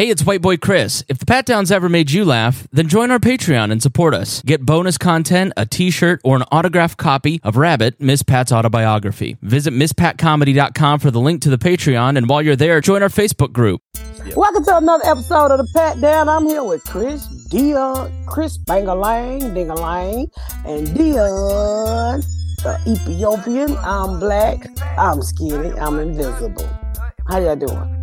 Hey, it's White Boy Chris. If the Pat Downs ever made you laugh, then join our Patreon and support us. Get bonus content, a t shirt, or an autographed copy of Rabbit, Miss Pat's autobiography. Visit MissPatComedy.com for the link to the Patreon, and while you're there, join our Facebook group. Welcome to another episode of the Pat Down. I'm here with Chris, Dion, Chris Bangalang, Dingalang, and Dion, the Ethiopian. I'm black, I'm skinny, I'm invisible. How y'all doing?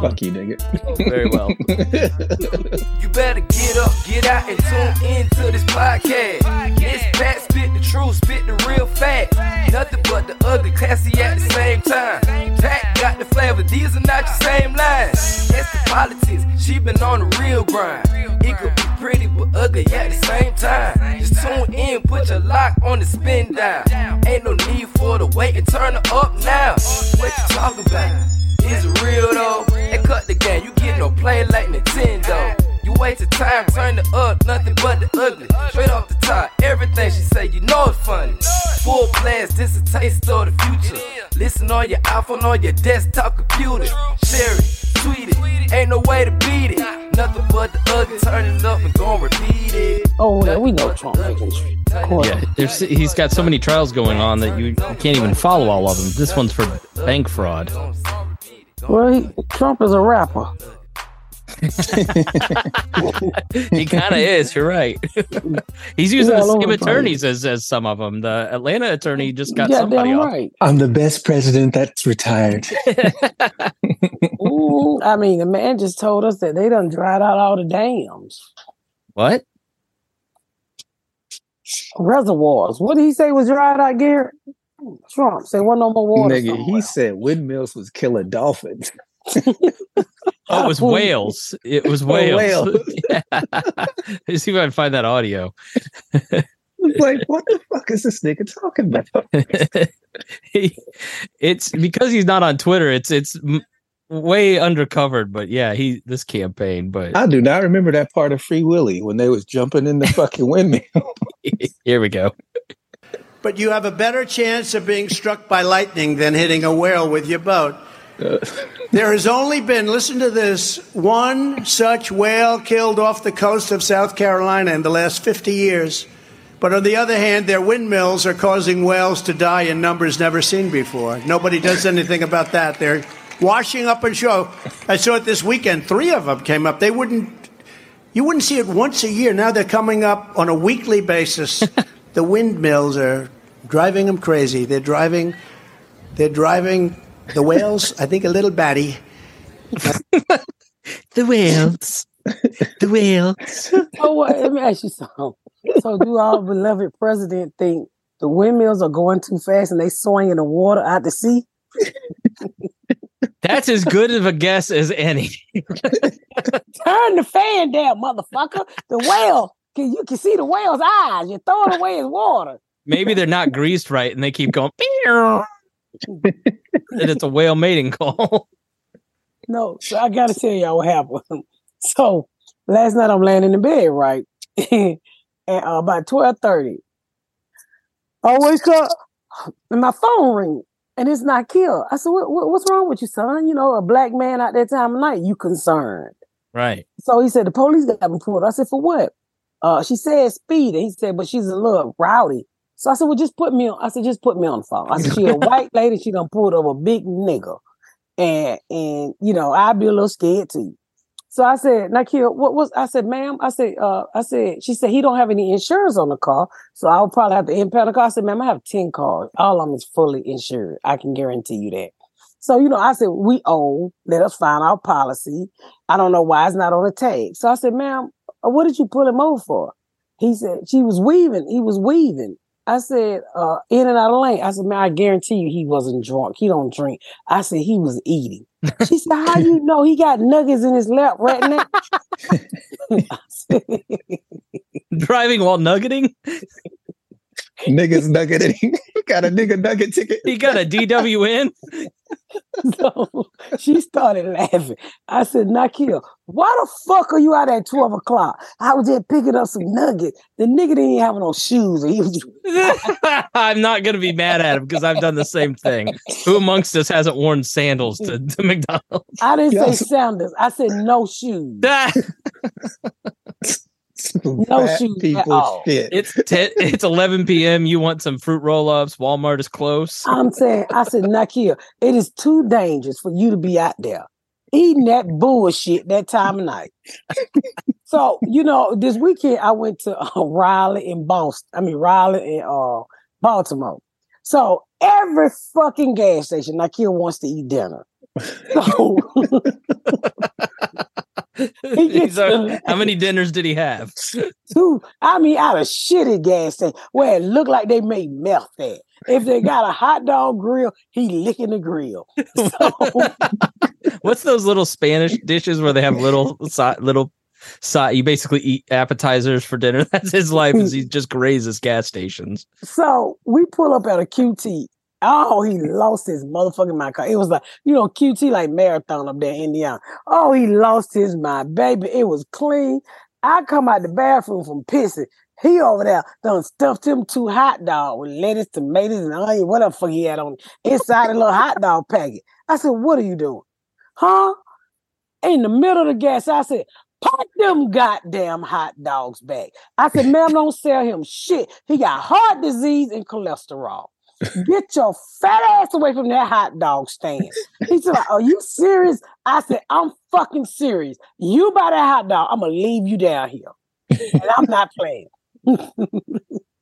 Fuck um, you, nigga. Oh, very well. You better get up, get out, and tune into this podcast. This Pat spit the truth, spit the real facts. Nothing but the ugly, classy at the same time. Pat got the flavor, these are not your same lines. That's the politics, she been on the real grind. It could be pretty but ugly at the same time. Just tune in, put your lock on the spin down. Ain't no need for the wait and turn it up now. What you talking about? Nintendo. You wasted time, turn it up, nothing but the ugly. Straight off the top, everything she say, you know it's funny. Full blast, this a taste of the future. Listen on your iPhone, on your desktop computer. Share it, tweet it, ain't no way to beat it. Nothing but the ugly, turn it up and gon' repeat it. Oh, yeah, we know Trump making. Yeah, there's, he's got so many trials going on that you, you can't even follow all of them. This one's for bank fraud. Well, he, Trump is a rapper. he kind of is. You're right. He's using Yeah, the all same attorneys as, as some of them. The Atlanta attorney just got You somebody off. right. I'm the best president that's retired. Ooh, I mean, the man just told us that they done dried out all the dams, What? reservoirs. What did he say was dried out, Garrett? Trump said, "One no more water." Nigga, somewhere." he said windmills was killing dolphins. Oh, it ah, was Oh. whales. It was Oh, whales. whales. yeah. Let's see if I can find that audio. Like, what the fuck is this nigga talking about? He- it's because he's not on Twitter. It's it's m- way undercovered. But yeah, he this campaign. But I do not remember that part of Free Willy when they was jumping in the fucking windmill. here we go. But you have a better chance of being struck by lightning than hitting a whale with your boat. There has only been, listen to this, one such whale killed off the coast of South Carolina in the last 50 years. But on the other hand, their windmills are causing whales to die in numbers never seen before. Nobody does anything about that. They're washing up on shore. I saw it this weekend. Three of them came up. They wouldn't you wouldn't see it once a year. Now they're coming up on a weekly basis. the windmills are driving them crazy. They're driving, they're driving the whales. I think a little batty. The whales. The whales. So what? Let me ask you something. So do our beloved president think the windmills are going too fast and they swinging the water out to sea? That's as good of a guess as any. Turn the fan down, motherfucker. The whale, can you can see the whale's eyes. You're throwing away his water. Maybe they're not greased right, and they keep going. "Meow." And it's a whale mating call. No, so I gotta tell y'all what happened. So last night I'm laying in the bed, right? and uh, about twelve thirty, I wake up and my phone ring and it's not killed. I said, what, what, "What's wrong with you, son? You know, a black man out that time of night. You concerned?" Right. So he said, "The police got me pulled." I said, "For what?" Uh, she said speed, and he said, "But she's a little rowdy." So I said, "Well, just put me on." I said, "Just put me on the phone." I said, "She a white lady. She done pulled over a big nigga, and and you know I'd be a little scared too." So I said, Nikia, what was I said, ma'am? I said, uh, I said, she said he don't have any insurance on the car, so I'll probably have to impound the car. I said, ma'am, I have 10 cars. All of them is fully insured. I can guarantee you that. So, you know, I said, we own, let us find our policy. I don't know why it's not on the tag. So I said, ma'am, uh, what did you pull him over for? He said, she was weaving. He was weaving. I said, uh, in and out of lane. I said, man, I guarantee you he wasn't drunk. He don't drink. I said, he was eating. She said, how you know he got nuggets in his lap right now? Driving while nuggeting. Niggas nugget. and He got a nigga nugget ticket. He got a DWN. so she started laughing. I said, Nikia, why the fuck are you out at 12 o'clock? I was just picking up some nuggets. The nigga didn't even have no shoes. And he was I'm not going to be mad at him because I've done the same thing. Who amongst us hasn't worn sandals to, to McDonald's? I didn't Yes. say sandals. I said no shoes. No No shoes at all. Shit. it's 10, it's 11 p.m. You want some fruit roll-ups? Walmart is close. I'm saying, I said, Nikia, it is too dangerous for you to be out there eating that bullshit that time of night. so, you know, this weekend I went to uh, Raleigh in Boston. I mean, Raleigh in uh, Baltimore. So every fucking gas station, Nikia wants to eat dinner. So he gets So, how many dinners did he have? two, I mean, out of shitty gas station where it looked like they made meth at. If they got a hot dog grill, he licking the grill. So, What's those little Spanish dishes where they have little little side? You basically eat appetizers for dinner. That's his life. Is he just grazes gas stations? so we pull up at a QT. Oh, he lost his motherfucking mind. It was like, you know, QT like marathon up there in Indiana. Oh, he lost his mind, baby. It was clean. I come out the bathroom from pissing. He over there done stuffed him two hot dog with lettuce, tomatoes, and onion, whatever fuck he had on inside a little hot dog packet. I said, what are you doing? Huh? In the middle of the gas, I said, put them goddamn hot dogs back. I said, ma'am, don't sell him shit. He got heart disease and cholesterol. Get your fat ass away from that hot dog stand. He said, like, Are you serious? I said, I'm fucking serious. You buy that hot dog, I'm gonna leave you down here. And I'm not playing.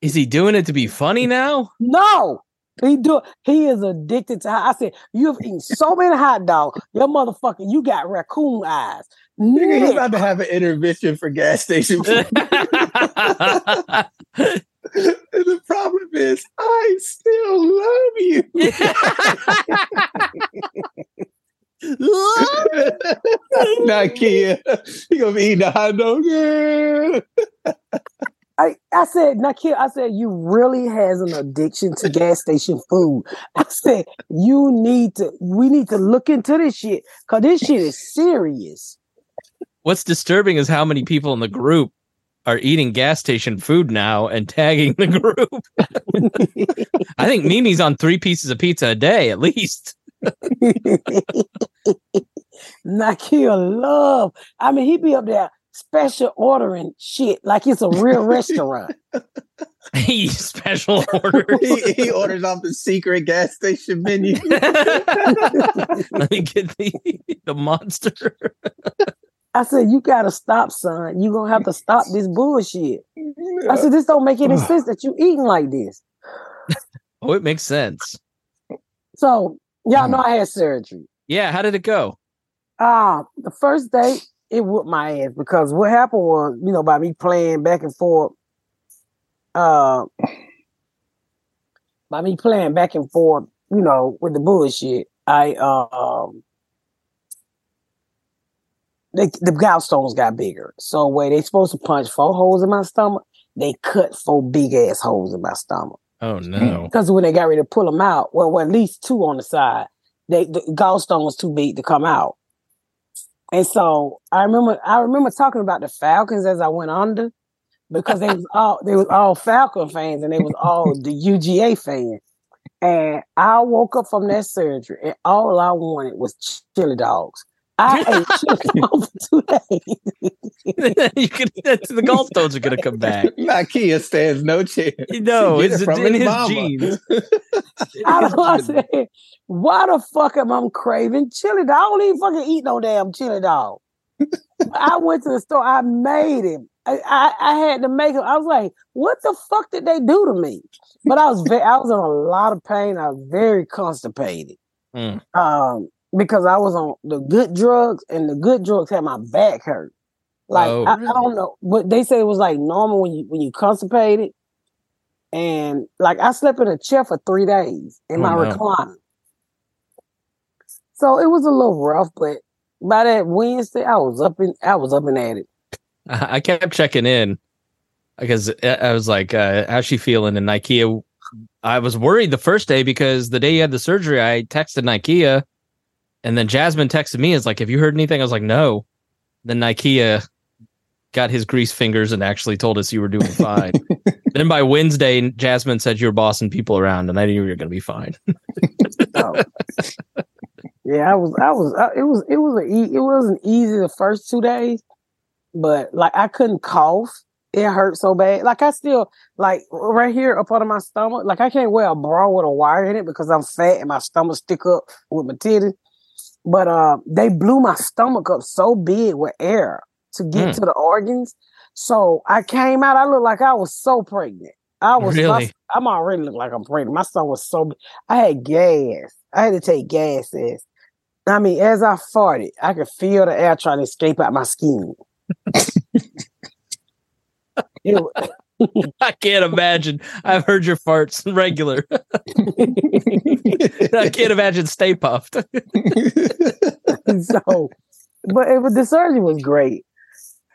Is he doing it to be funny now? No, he do. He is addicted to. hot- I said, you have eaten so many hot dogs, your motherfucker, you got raccoon eyes. Nigga, he's about to have an intervention for gas station. food. And the problem is, I still love you. Not Kia. He gonna be eating the hot dog. Yeah. I, I said, Nikia, I said, you really has an addiction to gas station food. I said, you need to, we need to look into this shit because this shit is serious. What's disturbing is how many people in the group are eating gas station food now and tagging the group. I think Mimi's on three pieces of pizza a day at least. Nikia love. I mean, he'd be up there special ordering shit like it's a real restaurant. he special orders. he, he orders off the secret gas station menu. Let me get the the monster. I said, you gotta stop, son. You gonna have to stop this bullshit. I said, this don't make any sense that you eating like this. Oh, it makes sense. So y'all know I had surgery. Yeah, how did it go? Ah, the first day it whooped my ass because what happened was, you know, by me playing back and forth, uh, by me playing back and forth, you know, with the bullshit, I um, they, the gallstones got bigger. So where they supposed to punch four holes in my stomach, they cut four big ass holes in my stomach. Oh no. Because when they got ready to pull them out, well, well, at least two on the side, they the gallstone was too big to come out. And so I remember I remember talking about the Falcons as I went under because they was all they was all Falcon fans and they was all the UGA fans. And I woke up from that surgery and all I wanted was chili dogs. I ate chili dogs for two days. you could that's, the gallstones are gonna come back. Not Kia stands no chance. No, Get it it's in his his mama. genes. I don't know. I said, why the fuck am I craving chili dog? I don't even fucking eat no damn chili dog. I went to the store. I made him. I, I, I had to make him. I was like, what the fuck did they do to me? But I was very, I was in a lot of pain. I was very constipated. Mm. Um, because I was on the good drugs and the good drugs had my back hurt. Like Oh, I, I don't know, but they say it was like normal when you when you constipated, and like I slept in a chair for three days in Oh, my no. recliner. So it was a little rough, but by that Wednesday, I was up in I was up and at it. I I kept checking in because I I was like, uh, "How's she feeling?" And Nikia, I was worried the first day because the day you had the surgery, I texted Nikia And then Jasmine texted me, is like, have you heard anything? I was like, no. Then Nikia got his grease fingers and actually told us you were doing fine. then by Wednesday, Jasmine said you were bossing people around, and I knew you were going to be fine. Oh. yeah, I was. I was. I, it was. It was. A, e- it wasn't easy the first two days, but like I couldn't cough. It hurt so bad. Like I still like right here up under my stomach. Like I can't wear a bra with a wire in it because I'm fat and my stomach stick up with my titties. But uh, they blew my stomach up so big with air to get Hmm. to the organs. So I came out. I looked like I was so pregnant. I was. my- I'm already look like I'm pregnant. My son was so. I had gas. I had to take gases. I mean, as I farted, I could feel the air trying to escape out my skin. It I can't imagine. I've heard your farts regular. I can't imagine Stay Puft. so, but it the surgery was great.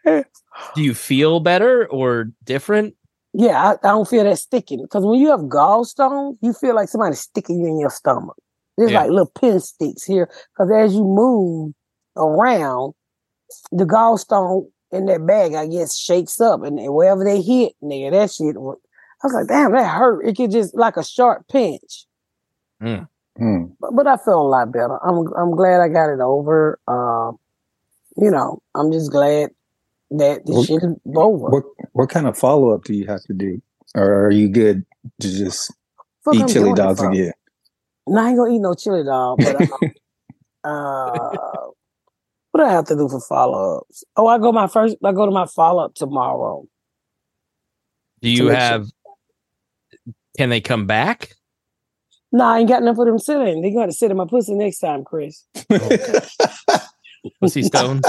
Do you feel better or different? Yeah, I, I don't feel that sticking because when you have gallstones, you feel like somebody's sticking you in your stomach. There's Yeah. like little pin sticks here because as you move around, the gallstone in that bag, I guess, shakes up and, and wherever they hit, nigga, that shit. wa- I was like, damn, that hurt. It could just like a sharp pinch. Hmm. but, but I feel a lot better. I'm I'm glad I got it over. Um, you know, I'm just glad that this Well, shit is over. What what kind of follow up do you have to do, or are you good to just Fuck, eat I'm chili dogs again? No, I ain't gonna eat no chili dog. But um, uh, what do I have to do for follow ups? Oh, I go my first. I go to my follow up tomorrow. Do you make sure- have? Can they come back? No, I ain't got nothing for them sitting. They got to sit in my pussy next time, Chris. Oh. Pussy stone.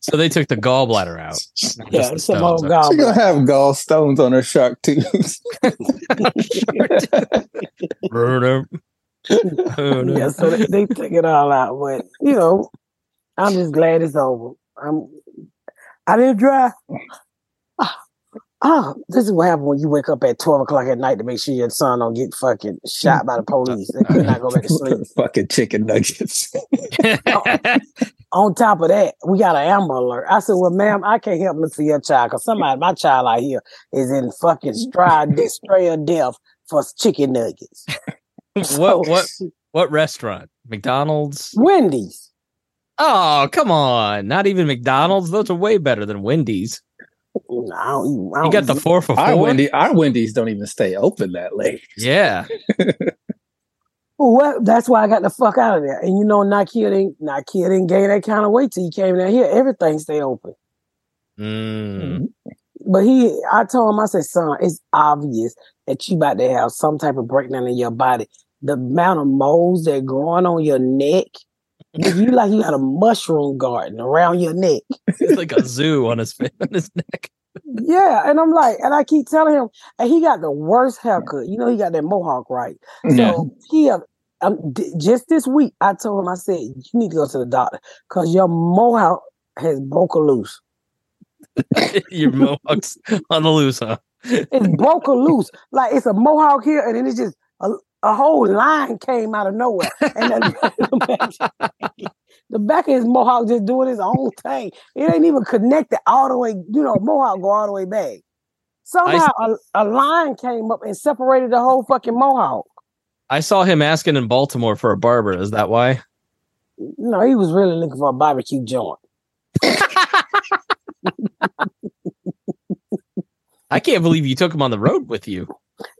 so they took the gallbladder out. not Yeah, just the some old stones. She gonna have gallstones on her shark tooth. Oh, no. yeah, so they, they took it all out. But you know, I'm just glad it's over. I'm. I didn't drive. Ah, ah, this is what happened when you wake up at twelve o'clock at night to make sure your son don't get fucking shot by the police and could not go back to sleep. Fucking chicken nuggets. On top of that, we got an Amber Alert. I said, "Well, ma'am, I can't help look for your child because somebody, my child out here, is in fucking stride, stray of death for chicken nuggets." what what what restaurant? McDonald's? Wendy's. Oh, come on. Not even McDonald's. Those are way better than Wendy's. No, I don't, eat- I don't got the eat- four for Our four. Wendy, our Wendy's don't even stay open that late. Yeah. Well, that's why I got the fuck out of there. And you know, not kidding, not kidding, didn't gain that kind of weight till he came down here. Everything stay open. Mm. But he, I told him, I said, son, it's obvious that you about to have some type of breakdown in your body. The amount of moles that growing on your neck, you like you got a mushroom garden around your neck. It's like a zoo on his on his neck. Yeah, and I'm like, and I keep telling him, and he got the worst haircut. You know, he got that mohawk, right? So he, have- um, d- just this week, I told him, I said, you need to go to the doctor because your mohawk has broke loose. Your mohawks on the loose, huh? It's broke loose, like it's a mohawk here, and then it's just a, a whole line came out of nowhere, and then the, back, the back of his mohawk just doing his own thing. It ain't even connected all the way. You know, mohawk go all the way back. Somehow a, a line came up and separated the whole fucking mohawk. I saw him asking in Baltimore for a barber. Is that why? No, he was really looking for a barbecue joint. I can't believe you took him on the road with you.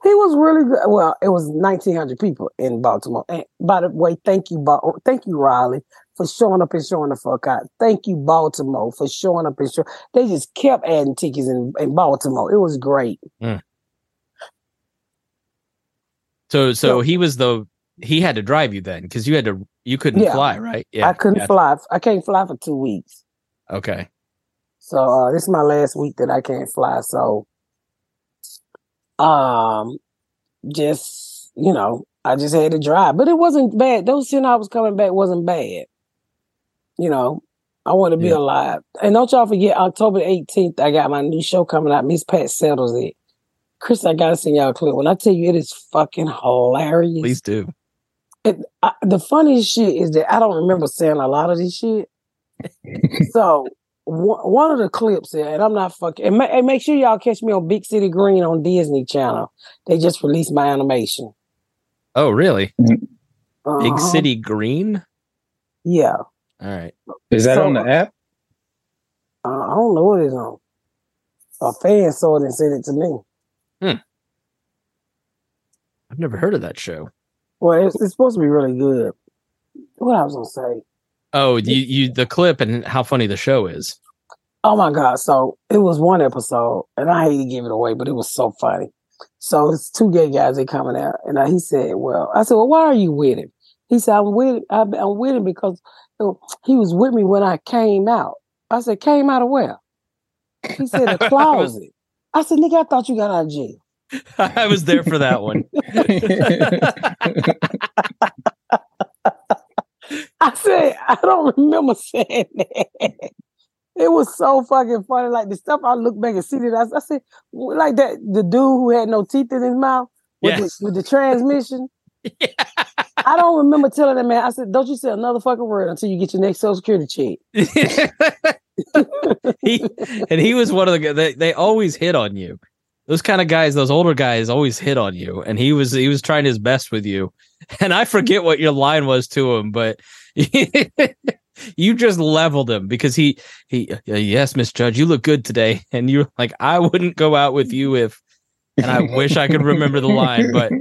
He was really good. Well, it was 1,900 people in Baltimore. And by the way, thank you, Ba- thank you, Raleigh, for showing up and showing the fuck out. Thank you, Baltimore, for showing up and showing. They just kept adding tickets in, in Baltimore. It was great. Hmm. So so So- he was the he had to drive you then because you had to you couldn't Yeah. fly, right? Yeah, I couldn't fly. I can't fly for two weeks. Okay. So uh, this is my last week that I can't fly. So, um, just you know, I just had to drive, but it wasn't bad. Those ten hours coming back wasn't bad. You know, I want to be Yeah. alive. And don't y'all forget, October eighteenth, I got my new show coming out. Miss Pat settles it. Chris, I gotta send y'all a clip. When I tell you, it is fucking hilarious. Please do. it, I, the funniest shit is that I don't remember saying a lot of this shit. so one, one of the clips there, and I'm not fucking. And, ma- and make sure y'all catch me on Big City Green on Disney Channel. They just released my animation. Oh, really? Big Uh-huh. City Green? Yeah, All right. Is that So- on the app? uh, I don't know what it's on. A fan saw it and sent it to me. Hmm. I've never heard of that show. Well, it's, it's supposed to be really good. What I was gonna say? Oh, you, you the clip and how funny the show is. Oh my god! So it was one episode, and I hate to give it away, but it was so funny. So it's two gay guys they coming out, and I, he said, "Well," I said, "Well, why are you with him?" He said, "I'm with him. I'm, I'm with him because he was with me when I came out." I said, "Came out of where?" He said, "The closet." I said, "Nigga, I thought you got out of jail." I was there for that one. I said, I don't remember saying that. It was so fucking funny. Like the stuff I look back and see that I, I said, like that the dude who had no teeth in his mouth with, Yes. the, with the transmission. I don't remember telling that man. I said, "Don't you say another fucking word until you get your next social security check." he, and he was one of the guys they, they always hit on you. Those kind of guys, those older guys always hit on you. And he was he was trying his best with you. And I forget what your line was to him, but you just leveled him because he he uh, yes, Miss Judge, you look good today. And you're like, I wouldn't go out with you if and I wish I could remember the line, but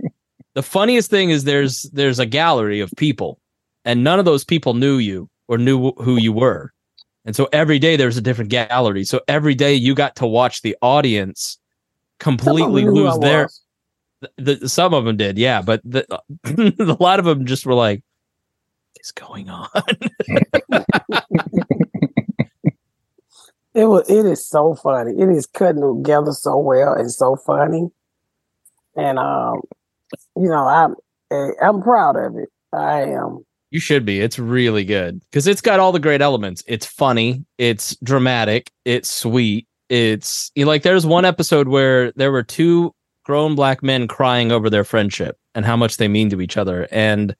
the funniest thing is there's there's a gallery of people and none of those people knew you or knew who you were and so every day there's a different gallery so every day you got to watch the audience Some of them completely knew who I lose their was. The, some of them did yeah but the, a lot of them just were like what's going on It was. It is so funny. It is cutting together so well and so funny. And um, you know, I'm eh, I'm proud of it. I am. You should be. It's really good because it's got all the great elements. It's funny. It's dramatic. It's sweet. It's you know, like there's one episode where there were two grown black men crying over their friendship and how much they mean to each other. And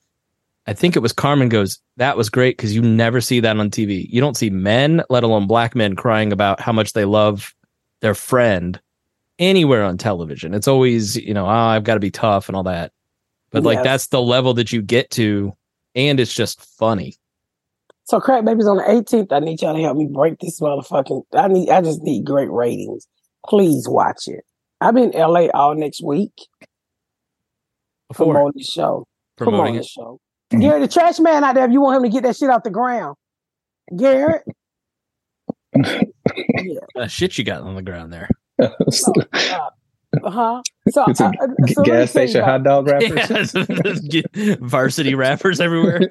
I think it was Carmen goes, that was great because you never see that on TV. You don't see men, let alone black men, crying about how much they love their friend anywhere on television. It's always, you know, oh, I've got to be tough and all that. But like Yes. that's the level that you get to, and it's just funny. So Crack Babies on the 18th. I need y'all to help me break this motherfucking. I need. I just need great ratings. Please watch it. I'll be in LA all next week Before promoting the show. promoting promoting it. the show. Gary, the trash man out there. If you want him to get that shit off the ground, Garrett. yeah. Uh, shit you got on the ground there. Uh huh. So, it's a uh, uh, so gas station hot dog wrappers. Yeah. Varsity wrappers everywhere.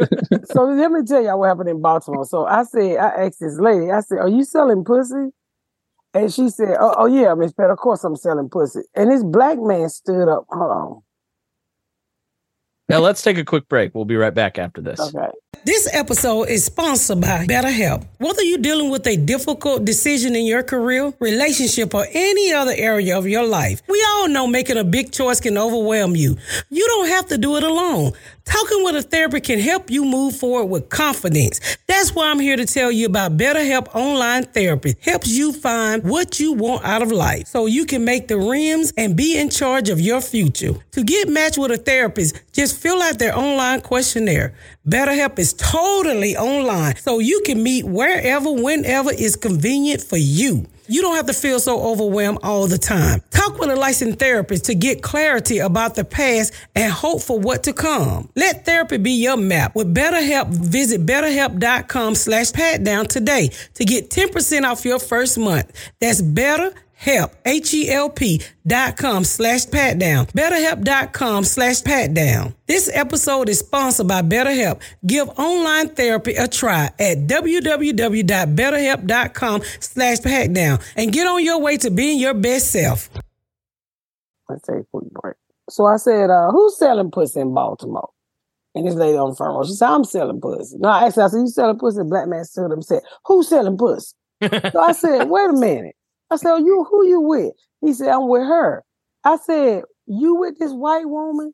so let me tell y'all what happened in Baltimore. So I said, I asked this lady, I said, Are you selling pussy? And she said, Oh, oh yeah, Miss Pat, of course I'm selling pussy. And this black man stood up. Hold on. now let's take a quick break. We'll be right back after this. Okay. This episode is sponsored by BetterHelp. Whether you're dealing with a difficult decision in your career, relationship, or any other area of your life, we all know making a big choice can overwhelm you. You don't have to do it alone. Talking with a therapist can help you move forward with confidence. That's why I'm here to tell you about BetterHelp Online Therapy. Helps you find what you want out of life so you can make the rims and be in charge of your future. To get matched with a therapist, just fill out their online questionnaire. BetterHelp is totally online, so you can meet wherever, whenever is convenient for you. You don't have to feel so overwhelmed all the time. Talk with a licensed therapist to get clarity about the past and hope for what to come. Let therapy be your map. With BetterHelp, visit betterhelp.com slash patdown today to get 10% off your first month. That's better help h-e-l-p dot com slash pat down betterhelp.com slash pat down this episode is sponsored by betterhelp give online therapy a try at www.betterhelp.com slash pat down and get on your way to being your best self Let's take a quick break. So I said, uh, who's selling pussy in Baltimore? And this lady on the front row, she said, I'm selling pussy. No, I asked her, I said, you selling pussy? Black man stood up and said, who's selling pussy? so I said, wait a minute. I said, oh, you who you with? He said, I'm with her. I said, you with this white woman?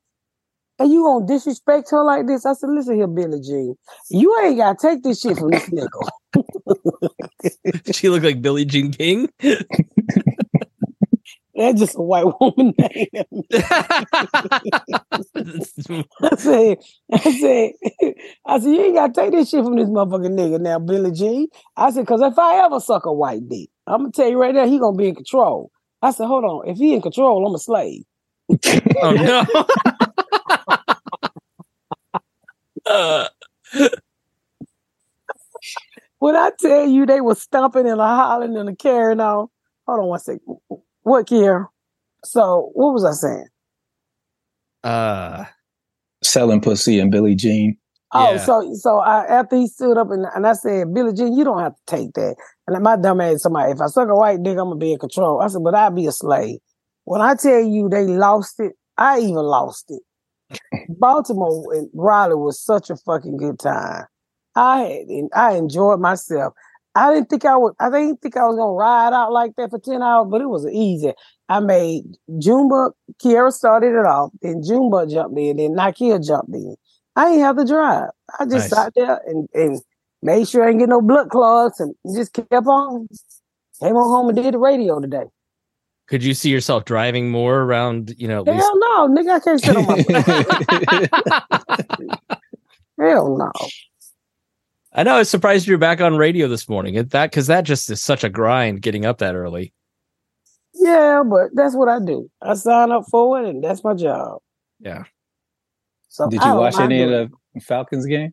and you gonna disrespect her like this? I said, listen here, Billie Jean, you ain't gotta take this shit from this nigga. she looked like Billie Jean King. That's just a white woman name. I said, I said, I said, you ain't gotta take this shit from this motherfucking nigga now, Billy Jean. I said, cause if I ever suck a white dick, I'm gonna tell you right now, he gonna be in control. I said, hold on, if he in control, I'm a slave. oh no. uh, when I tell you they were stomping and a hollering and a carrying on, hold on one second. What year? So what was I saying? uh, Selling pussy and Billie Jean. Oh, Yeah. so so I, after he stood up and, and I said, Billie Jean, you don't have to take that. And my dumb ass, somebody, if I suck a white dick, I'm gonna be in control. I said, but I'll be a slave. When I tell you they lost it, I even lost it. Baltimore and Raleigh was such a fucking good time. I had and I enjoyed myself. I didn't think I would. I didn't think I was gonna ride out like that for ten hours, but it was easy. I made Jumba. Kiera started it off, then Jumba jumped in, then Nikia jumped in. I didn't have to drive. I just Nice. sat there and, and made sure I didn't get no blood clots and just kept on. Came on home and did the radio today. could you see yourself driving more around? You know, at least. Hell no, nigga, I can't sit on my. Hell no. I know. I was surprised you're back on radio this morning. It, that because that just is such a grind getting up that early. Yeah, but that's what I do. I sign up for it and that's my job. Yeah. So Did you don't watch mind any of the Falcons game?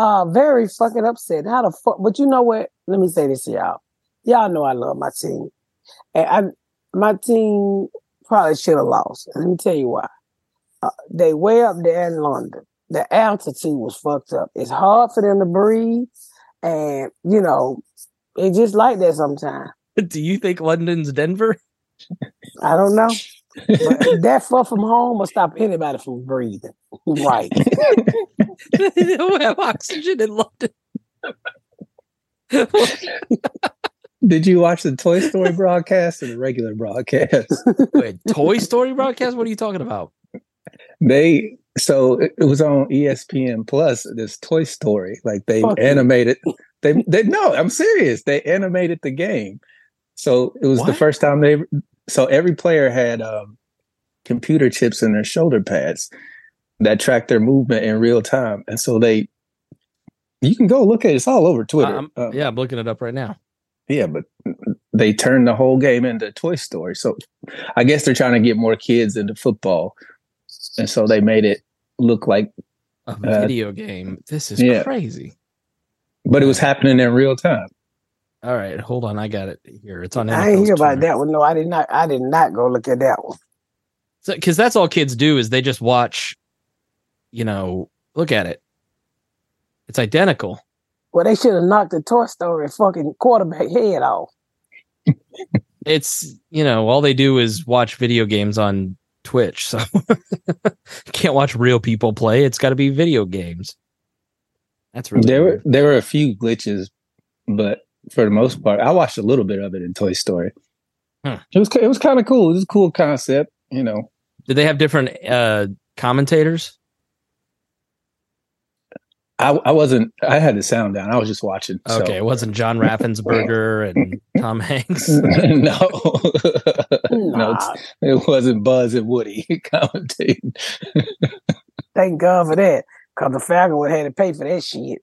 Uh very fucking upset. How the fuck? But you know what? Let me say this to y'all. Y'all know I love my team, and I my team probably should have lost. And let me tell you why. Uh, they way up there in London. The altitude was fucked up. It's hard for them to breathe, and you know it's just like that sometimes. Do you think London's Denver? I don't know. But that far from home will stop anybody from breathing. Right. they don't have oxygen in London. Did you watch the Toy Story broadcast or the regular broadcast? Wait, Toy Story broadcast? What are you talking about? They so it it was on ESPN Plus. This Toy Story, like they Fuck you. animated. They they no, I'm serious. They animated the game. So it was the first time they. So every player had um, computer chips in their shoulder pads that tracked their movement in real time, and so they. You can go look at it. It's all over Twitter. Um, Uh, yeah, I'm looking it up right now. Yeah, but they turned the whole game into Toy Story. So I guess they're trying to get more kids into football. And so they made it look like, A Uh, video game. This is yeah. crazy. but it was happening in real time. All right, hold on. I got it here. It's on. I ain't NFL's hear about Twitter. that one. No, I did not. I did not go look at that one. because that's all kids do is they just watch you know look at it it's identical Well, they should have knocked the Toy Story fucking quarterback head off. it's you know all they do is watch video games on twitch so can't watch real people play it's got to be video games that's really there were there were a few glitches, but for the most part, I watched a little bit of it in Toy Story. Hmm. It was it was kind of cool. It was a cool concept, you know. did they have different uh commentators I I wasn't I had the sound down. I was just watching. so- okay it wasn't john raffensberger and tom hanks no, no, it's- it wasn't Buzz and Woody commentating. thank God for that. Cause the Falcon would have had to pay for that shit.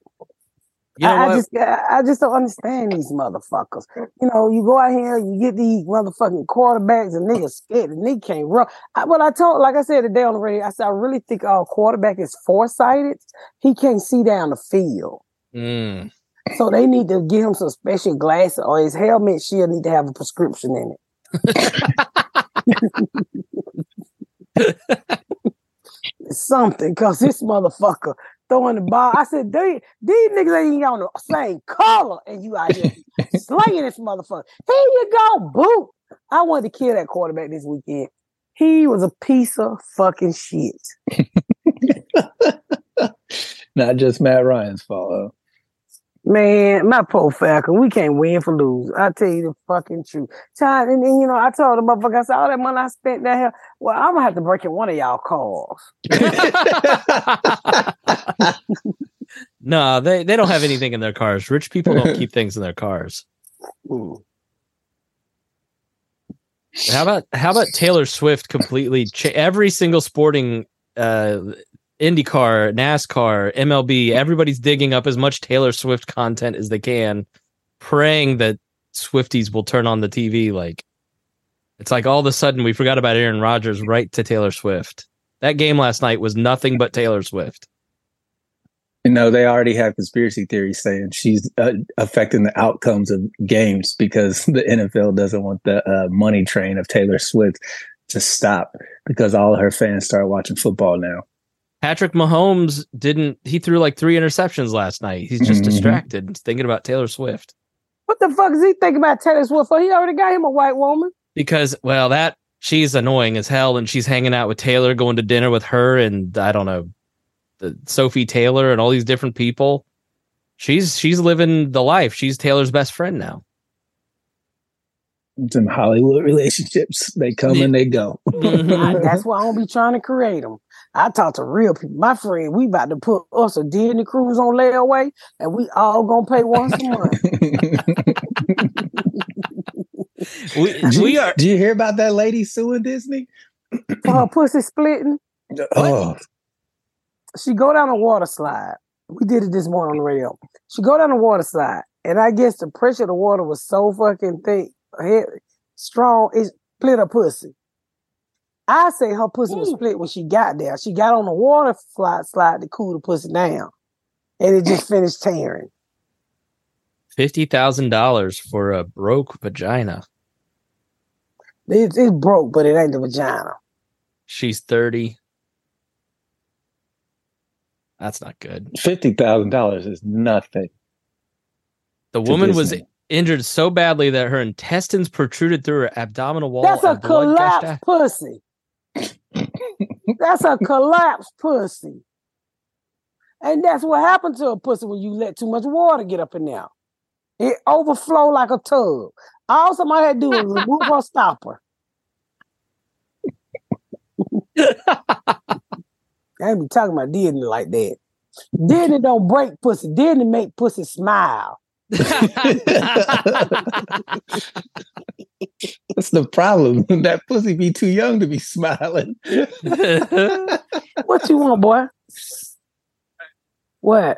You know I, I just I, just don't understand these motherfuckers. You know, you go out here, you get these motherfucking quarterbacks and niggas scared and they can't run. I, but I told, like I said today on the radio, I said I really think our quarterback is foresighted. He can't see down the field. Mm. So they need to give him some special glasses or his helmet shield need to have a prescription in it. Something, cause this motherfucker throwing the ball. I said, they, these niggas ain't even on the same color, and you out here slaying this motherfucker. Here you go, boot. I wanted to kill that quarterback this weekend. He was a piece of fucking shit. Not just Matt Ryan's fault. Man, my poor Falcon, we can't win for lose. I tell you the fucking truth. Child, and, and you know, I told the motherfucker, I said, all that money I spent that hell, well, I'm gonna have to break in one of y'all cars. no, they, they don't have anything in their cars. Rich people don't keep things in their cars. Mm. How about how about Taylor Swift completely cha- every single sporting uh IndyCar, NASCAR, MLB, everybody's digging up as much Taylor Swift content as they can, praying that Swifties will turn on the TV. Like it's like all of a sudden we forgot about Aaron Rodgers right to Taylor Swift. That game last night was nothing but Taylor Swift. You know, they already have conspiracy theories saying she's uh, affecting the outcomes of games because the NFL doesn't want the uh, money train of Taylor Swift to stop because all her fans start watching football now. Patrick Mahomes didn't. He threw like three interceptions last night. He's just Mhm. distracted, thinking about Taylor Swift What the fuck is he thinking about Taylor Swift for? He already got him a white woman. because, well, that she's annoying as hell, and she's hanging out with Taylor, going to dinner with her, and I don't know, the Sophie Taylor and all these different people. She's she's living the life. She's Taylor's best friend now. Some Hollywood relationships, they come and they go. Mhm. That's why I don't be trying to create them. I talk to real people. My friend, we about to put us a Disney cruise on layaway, and we all gonna pay once a month. we, Did we you, are. did you hear about that lady suing Disney? For her pussy splitting, Oh, she go down a water slide. We did it this morning on the radio. She go down a water slide, and I guess the pressure of the water was so fucking thick, heavy, strong, it split her pussy. I say her pussy was split when she got there. She got on the water slide, slide to cool the pussy down, and it just finished tearing. Fifty thousand dollars for a broke vagina. It, it's broke, but it ain't the vagina. She's thirty. That's not good. fifty thousand dollars is nothing. The to woman was injured so badly that her intestines protruded through her abdominal wall. That's a and blood collapsed out. pussy. That's a collapsed pussy. And that's what happened to a pussy when you let too much water get up in there. It overflow like a tub. All somebody had to do was remove her stopper. I ain't be talking about Disney like that. Disney don't break pussy. Disney make pussy smile. That's the problem. that pussy be too young to be smiling. What you want, boy? What? I said,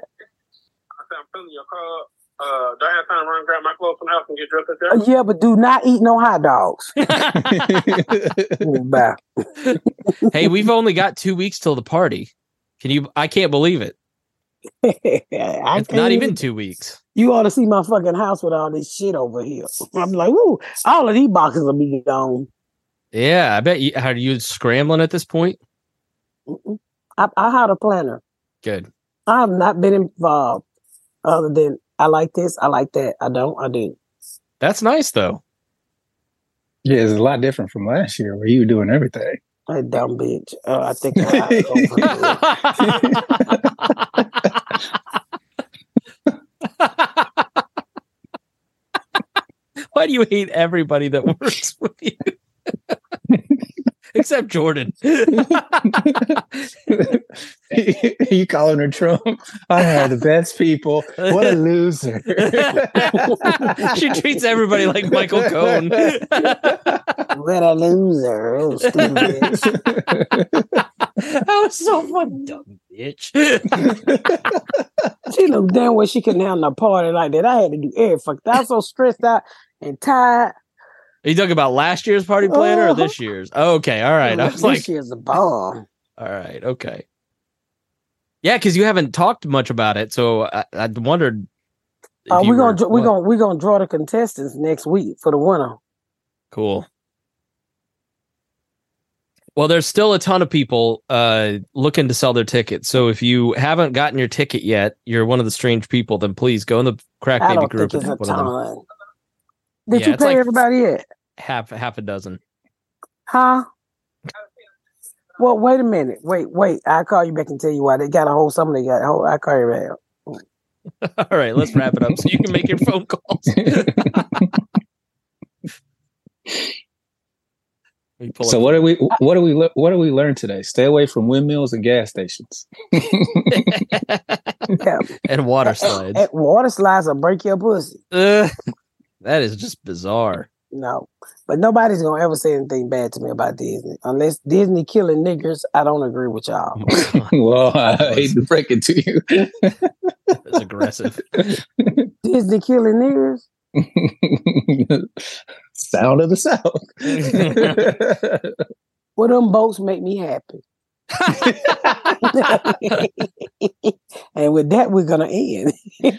I'm filling your car. Uh, do I have time to run and grab my clothes from the house and get dressed up there? Yeah, but do not eat no hot dogs. Bye. hey, we've only got two weeks till the party. Can you? I can't believe it. I It's can't even two weeks. You ought to see my fucking house with all this shit over here. I'm like, woo, all of these boxes will be gone. Yeah, I bet you. Are you scrambling at this point? Mm-mm. I, I had a planner. Good. I have not been involved other than I like this, I like that. I don't, I do. That's nice though. Yeah, it's a lot different from last year where you were doing everything. I dumb bitch. Uh, I think I Why do you hate everybody that works with you? Except Jordan. you calling her Trump? I had the best people. What a loser. she treats everybody like Michael Cohen. What a loser. Stupid bitch. that was so fun, dumb bitch. She looked damn well she couldn't handle a party like that. I had to do everything. I was so stressed out and tired. Are you talking about last year's party planner or Uh-huh. this year's? Oh, okay, all right. I was this like, year's a bomb. all right, okay. Yeah, because you haven't talked much about it, so I, I wondered. if Uh, we're gonna were- we're what? gonna we're gonna draw the contestants next week for the winner. Cool. Well, there's still a ton of people uh, looking to sell their tickets. So if you haven't gotten your ticket yet, you're one of the strange people. Then please go in the Crack I Baby don't group think and it's a pick one of them. ton. Did Yeah, you pay like- everybody yet? Half half a dozen. Huh? Well, wait a minute. Wait, wait. I'll call you back and tell you why. They got a hold something they got a hold. I'll call you back. All right, let's wrap it up so you can make your phone calls. Let me pull so what do we what do we what do we learn today? Stay away from windmills and gas stations. Yeah. and water slides. At water slides will break your pussy. Ugh, that is just bizarre. No. But nobody's gonna ever say anything bad to me about Disney. Unless Disney killing niggers, I don't agree with y'all. Oh well, I hate to break it to you. That's aggressive. Disney killing niggers? Sound of the South. Well, them boats make me happy. and with that, we're gonna end.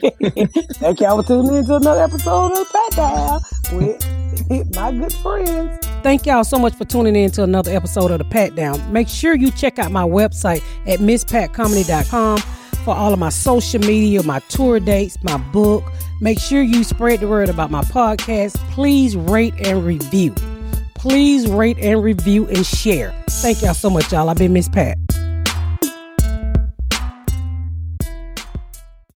Thank y'all for tuning in to another episode of Pat Down with my good friends. Thank y'all so much for tuning in to another episode of the Pat Down. Make sure you check out my website at misspatcomedy.com for all of my social media, my tour dates, my book. Make sure you spread the word about my podcast. Please rate and review. Please rate and review and share. Thank y'all so much, y'all. I've been Miss Pat.